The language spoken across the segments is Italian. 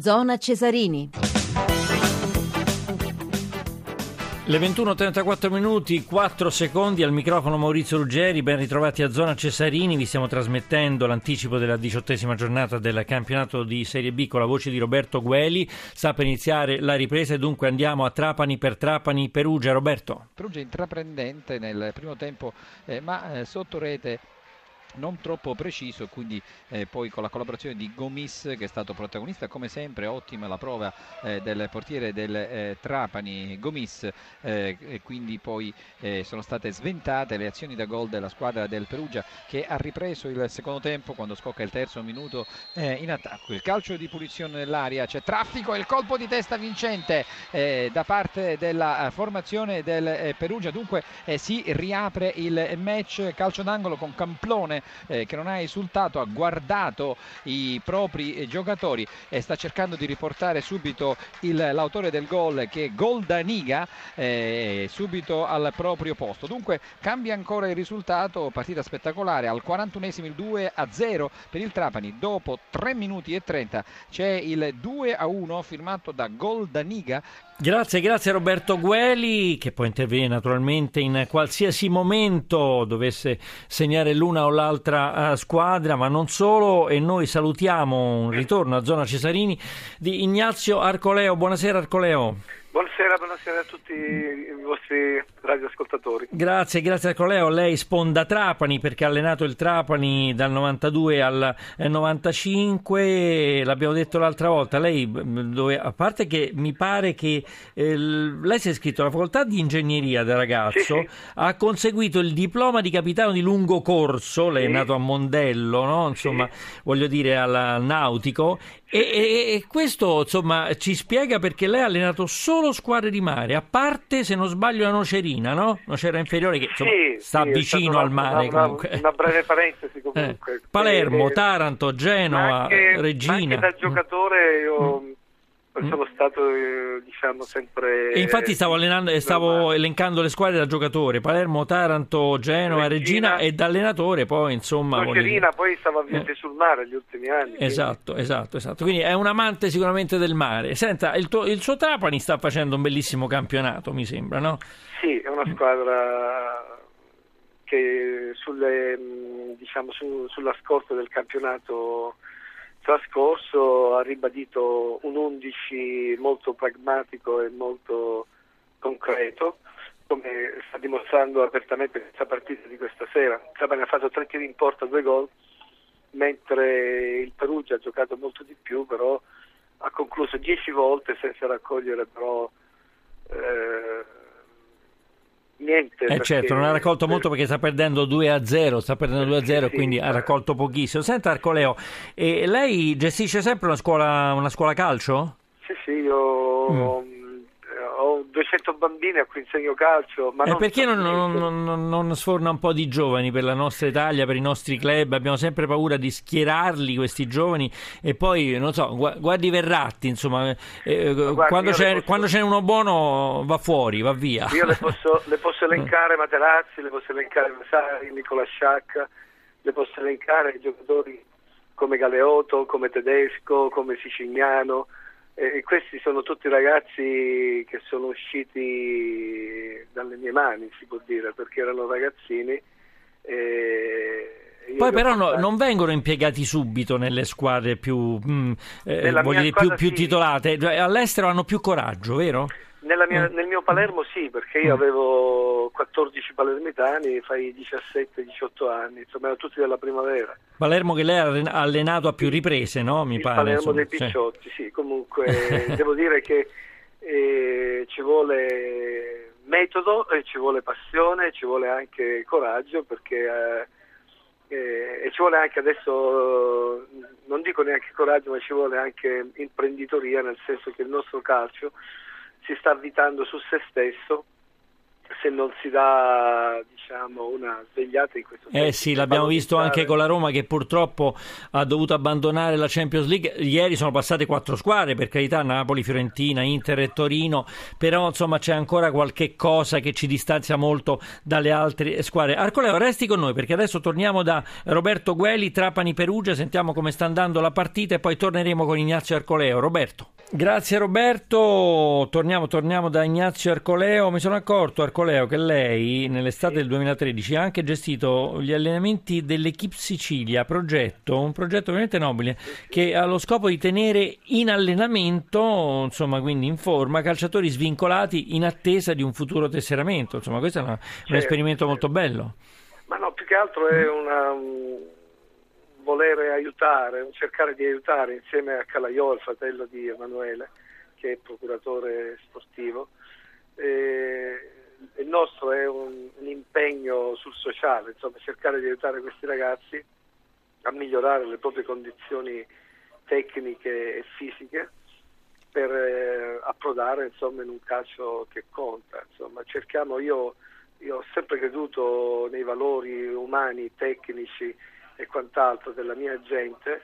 Zona Cesarini. Le 21.34 minuti, 4 secondi al microfono Maurizio Ruggeri, ben ritrovati a Zona Cesarini, vi stiamo trasmettendo l'anticipo della diciottesima giornata del campionato di Serie B con la voce di Roberto Gueli, sta per iniziare la ripresa e dunque andiamo a Trapani per Trapani Perugia. Roberto. Perugia intraprendente nel primo tempo eh, ma eh, sotto rete non troppo preciso quindi eh, poi con la collaborazione di Gomis che è stato protagonista come sempre ottima la prova eh, del portiere del eh, Trapani Gomis eh, quindi poi eh, sono state sventate le azioni da gol della squadra del Perugia che ha ripreso il secondo tempo quando scocca il terzo minuto eh, in attacco. Il calcio di punizione nell'aria c'è traffico e il colpo di testa vincente da parte della formazione del Perugia. Dunque si riapre il match calcio d'angolo con Camplone eh, che non ha esultato, ha guardato i propri eh, giocatori e sta cercando di riportare subito il, l'autore del gol che è Goldaniga eh, subito al proprio posto. Dunque cambia ancora il risultato, partita spettacolare al 41esimo il 2 a 0 per il Trapani, dopo 3 minuti e 30 c'è il 2 a 1 firmato da Goldaniga Grazie, grazie Roberto Gueli che può intervenire naturalmente in qualsiasi momento dovesse segnare l'una o l'altra uh, squadra, ma non solo e noi salutiamo un ritorno a zona Cesarini di Ignazio Arcoleo. Buonasera Arcoleo. Buonasera, buonasera a tutti i vostri radioascoltatori. Grazie, grazie a Coleo. Lei sponda Trapani perché ha allenato il Trapani dal 92 al 95. L'abbiamo detto l'altra volta. Lei, dove, a parte che mi pare che eh, lei si è iscritto alla facoltà di ingegneria da ragazzo, sì, sì. ha conseguito il diploma di capitano di lungo corso. Lei sì. è nato a Mondello, no? insomma, voglio dire al nautico. E, e, e questo insomma ci spiega perché lei ha allenato solo squadre di mare, a parte se non sbaglio la Nocerina, no? Nocera inferiore che insomma, sì, sta sì, vicino al mare. Una, una, una, breve parentesi comunque. Eh. Palermo, Taranto, Genova, anche, Regina. Anche da giocatore io mm sono stato eh, diciamo sempre e infatti stavo, allenando, stavo elencando le squadre da giocatore Palermo, Taranto, Genova, Regina, Regina e da allenatore poi insomma Nocerina poi stava a eh. sul mare negli ultimi anni esatto, quindi. esatto, esatto quindi è un amante sicuramente del mare senta, il, tuo, il suo Trapani sta facendo un bellissimo campionato mi sembra, no? Sì, è una squadra che sulle, diciamo, su, sulla scorta del campionato trascorso ha ribadito un 11 molto pragmatico e molto concreto, come sta dimostrando apertamente questa partita di questa sera. Trapani ha fatto tre tiri in porta, due gol, mentre il Perugia ha giocato molto di più, però ha concluso dieci volte senza raccogliere però eh, niente. Eh certo, non ha raccolto molto perché sta perdendo 2 a 0, sta perdendo 2 a 0 sì, quindi sì, ha raccolto pochissimo. Senta Arcoleo, e lei gestisce sempre una scuola, una scuola calcio? Sì, sì, io mm. 200 bambini a cui insegno calcio. Ma eh, perché non, non, non, non, sforna un po' di giovani per la nostra Italia, per i nostri club? Abbiamo sempre paura di schierarli questi giovani e poi, non so, guardi Verratti, insomma, eh, guardi, quando, c'è, posso... quando, c'è, uno buono va fuori, va via. Io le posso, le posso elencare Materazzi, le posso elencare Masari, Nicola Sciacca, le posso elencare giocatori come Galeoto, come Tedesco, come Siciliano e questi sono tutti ragazzi che sono usciti dalle mie mani, si può dire, perché erano ragazzini. Poi però no, non vengono impiegati subito nelle squadre più, mm, eh, dire, più, più titolate, cioè, all'estero hanno più coraggio, vero? Mia, mm. Nel mio Palermo sì, perché io mm. avevo 14 palermitani, fai 17-18 anni, insomma erano tutti della primavera. Palermo che lei ha allenato a più riprese, no? Mi Il pare. Palermo insomma, dei Picciotti, sì, sì comunque devo dire che eh, ci vuole metodo, e ci vuole passione, ci vuole anche coraggio perché... Eh, eh, e ci vuole anche adesso, non dico neanche coraggio, ma ci vuole anche imprenditoria, nel senso che il nostro calcio si sta avvitando su se stesso se non si dà diciamo, una svegliata in questo senso. Eh sì, l'abbiamo visto anche con la Roma che purtroppo ha dovuto abbandonare la Champions League. Ieri sono passate quattro squadre, per carità, Napoli, Fiorentina, Inter e Torino, però insomma c'è ancora qualche cosa che ci distanzia molto dalle altre squadre. Arcoleo, resti con noi perché adesso torniamo da Roberto Gueli, Trapani Perugia, sentiamo come sta andando la partita e poi torneremo con Ignazio Arcoleo. Roberto. Grazie Roberto, torniamo, torniamo, da Ignazio Arcoleo. Mi sono accorto, Arcoleo, che lei nell'estate del 2013 ha anche gestito gli allenamenti dell'Equipe Sicilia, progetto, un progetto veramente nobile che ha lo scopo di tenere in allenamento, insomma, quindi in forma, calciatori svincolati in attesa di un futuro tesseramento. Insomma, questo è una, un esperimento molto bello. Ma no, più che altro è una volere aiutare, cercare di aiutare insieme a Calaiò, il fratello di Emanuele, che è procuratore sportivo. E il nostro è un, un, impegno sul sociale, insomma, cercare di aiutare questi ragazzi a migliorare le proprie condizioni tecniche e fisiche per eh, approdare insomma, in un calcio che conta. Insomma, cerchiamo, io, io ho sempre creduto nei valori umani, tecnici, e quant'altro della mia gente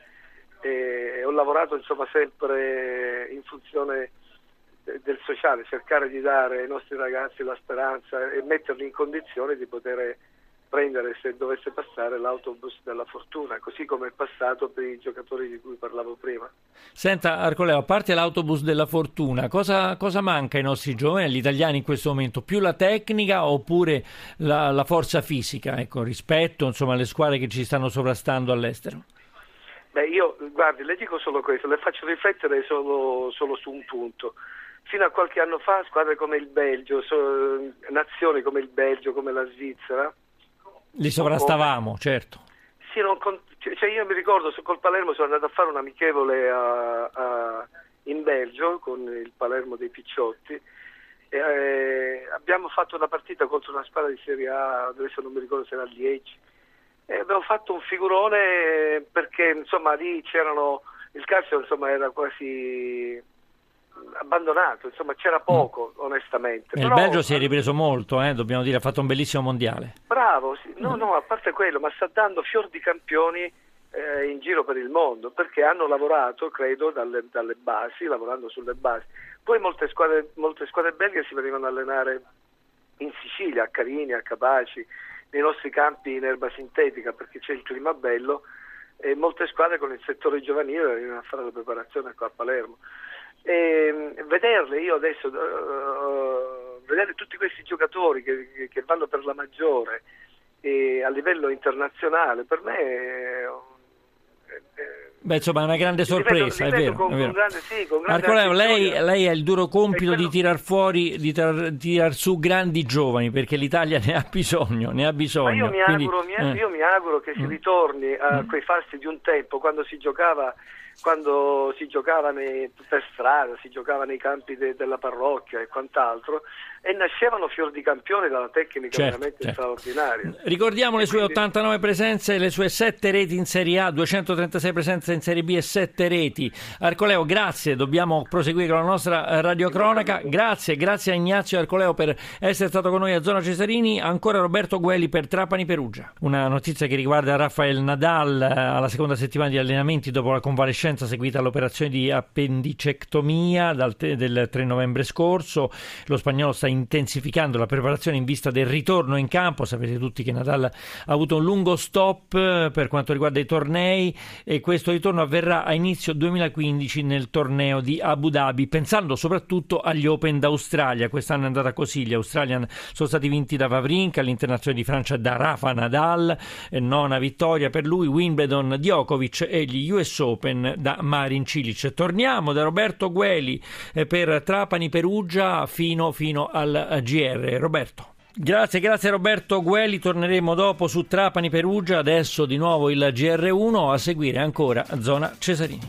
e ho lavorato insomma sempre in funzione del sociale, cercare di dare ai nostri ragazzi la speranza e metterli in condizione di poter prendere se dovesse passare l'autobus della fortuna, così come è passato per i giocatori di cui parlavo prima. Senta Arcoleo, a parte l'autobus della fortuna, cosa, cosa manca ai nostri giovani, agli italiani in questo momento? Più la tecnica oppure la, la forza fisica, ecco, rispetto insomma, alle squadre che ci stanno sovrastando all'estero? Beh, io, guardi, le dico solo questo, le faccio riflettere solo, solo su un punto fino a qualche anno fa squadre come il Belgio, nazioni come il Belgio, come la Svizzera, li sovrastavamo, come... certo. Sì, con... cioè io mi ricordo, col Palermo sono andato a fare un amichevole a, a... in Belgio con il Palermo dei Picciotti. E, eh, abbiamo fatto una partita contro una squadra di Serie A, adesso non mi ricordo se era Liegi, e abbiamo fatto un figurone perché insomma lì c'erano, il calcio insomma era quasi abbandonato, insomma c'era poco onestamente. il Belgio si è ripreso molto, eh, dobbiamo dire, ha fatto un bellissimo mondiale. Bravo, sì. no, mm. no, a parte quello, ma sta dando fior di campioni eh, in giro per il mondo, perché hanno lavorato, credo, dalle, dalle, basi, lavorando sulle basi. Poi molte squadre, molte squadre belghe si venivano a allenare in Sicilia, a Carini, a Capaci, nei nostri campi in erba sintetica, perché c'è il clima bello, e molte squadre con il settore giovanile venivano a fare la preparazione qua a Palermo. E ehm, vederle io adesso, uh, vedere tutti questi giocatori che, che vanno per la maggiore e a livello internazionale, per me è, Beh, insomma, è una grande sorpresa, ripeto, ripeto, è vero. Con, è vero. Con grande, sì, con Marcoleo, lei, lei, ha il duro compito quello... di tirar fuori, di tirar, tirar, su grandi giovani, perché l'Italia ne ha bisogno, ne ha bisogno. Ma io mi, Quindi, auguro, eh. io mi auguro che si mm. ritorni a mm. quei fasti di un tempo, quando si giocava quando si giocava nei, per strada, si giocava nei campi de, della parrocchia e quant'altro, e nascevano fior di campione dalla tecnica certo, veramente certo. straordinaria. Ricordiamo e le sue quindi... 89 presenze, le sue 7 reti in Serie A, 236 presenze in Serie B e 7 reti. Arcoleo, grazie, dobbiamo proseguire con la nostra radiocronaca. Grazie, grazie a Ignazio Arcoleo per essere stato con noi a Zona Cesarini, ancora Roberto Gueli per Trapani Perugia. Una notizia che riguarda Rafael Nadal eh, alla seconda settimana di allenamenti dopo la convalescenza seguita all'operazione di appendicectomia dal del 3 novembre scorso. Lo spagnolo sta intensificando la preparazione in vista del ritorno in campo. Sapete tutti che Nadal ha avuto un lungo stop eh, per quanto riguarda i tornei e questo ritorno avverrà a inizio 2015 nel torneo di Abu Dhabi, pensando soprattutto agli Open d'Australia. Quest'anno è andata così, gli Australian sono stati vinti da Vavrinka, l'internazionale di Francia da Rafa Nadal, nona vittoria per lui, Wimbledon, Djokovic e gli US Open da Marin Cilic. Torniamo da Roberto Gueli eh, per Trapani Perugia fino, fino al GR. Roberto. Grazie, grazie Roberto Gueli, torneremo dopo su Trapani Perugia, adesso di nuovo il GR1 a seguire ancora Zona Cesarini.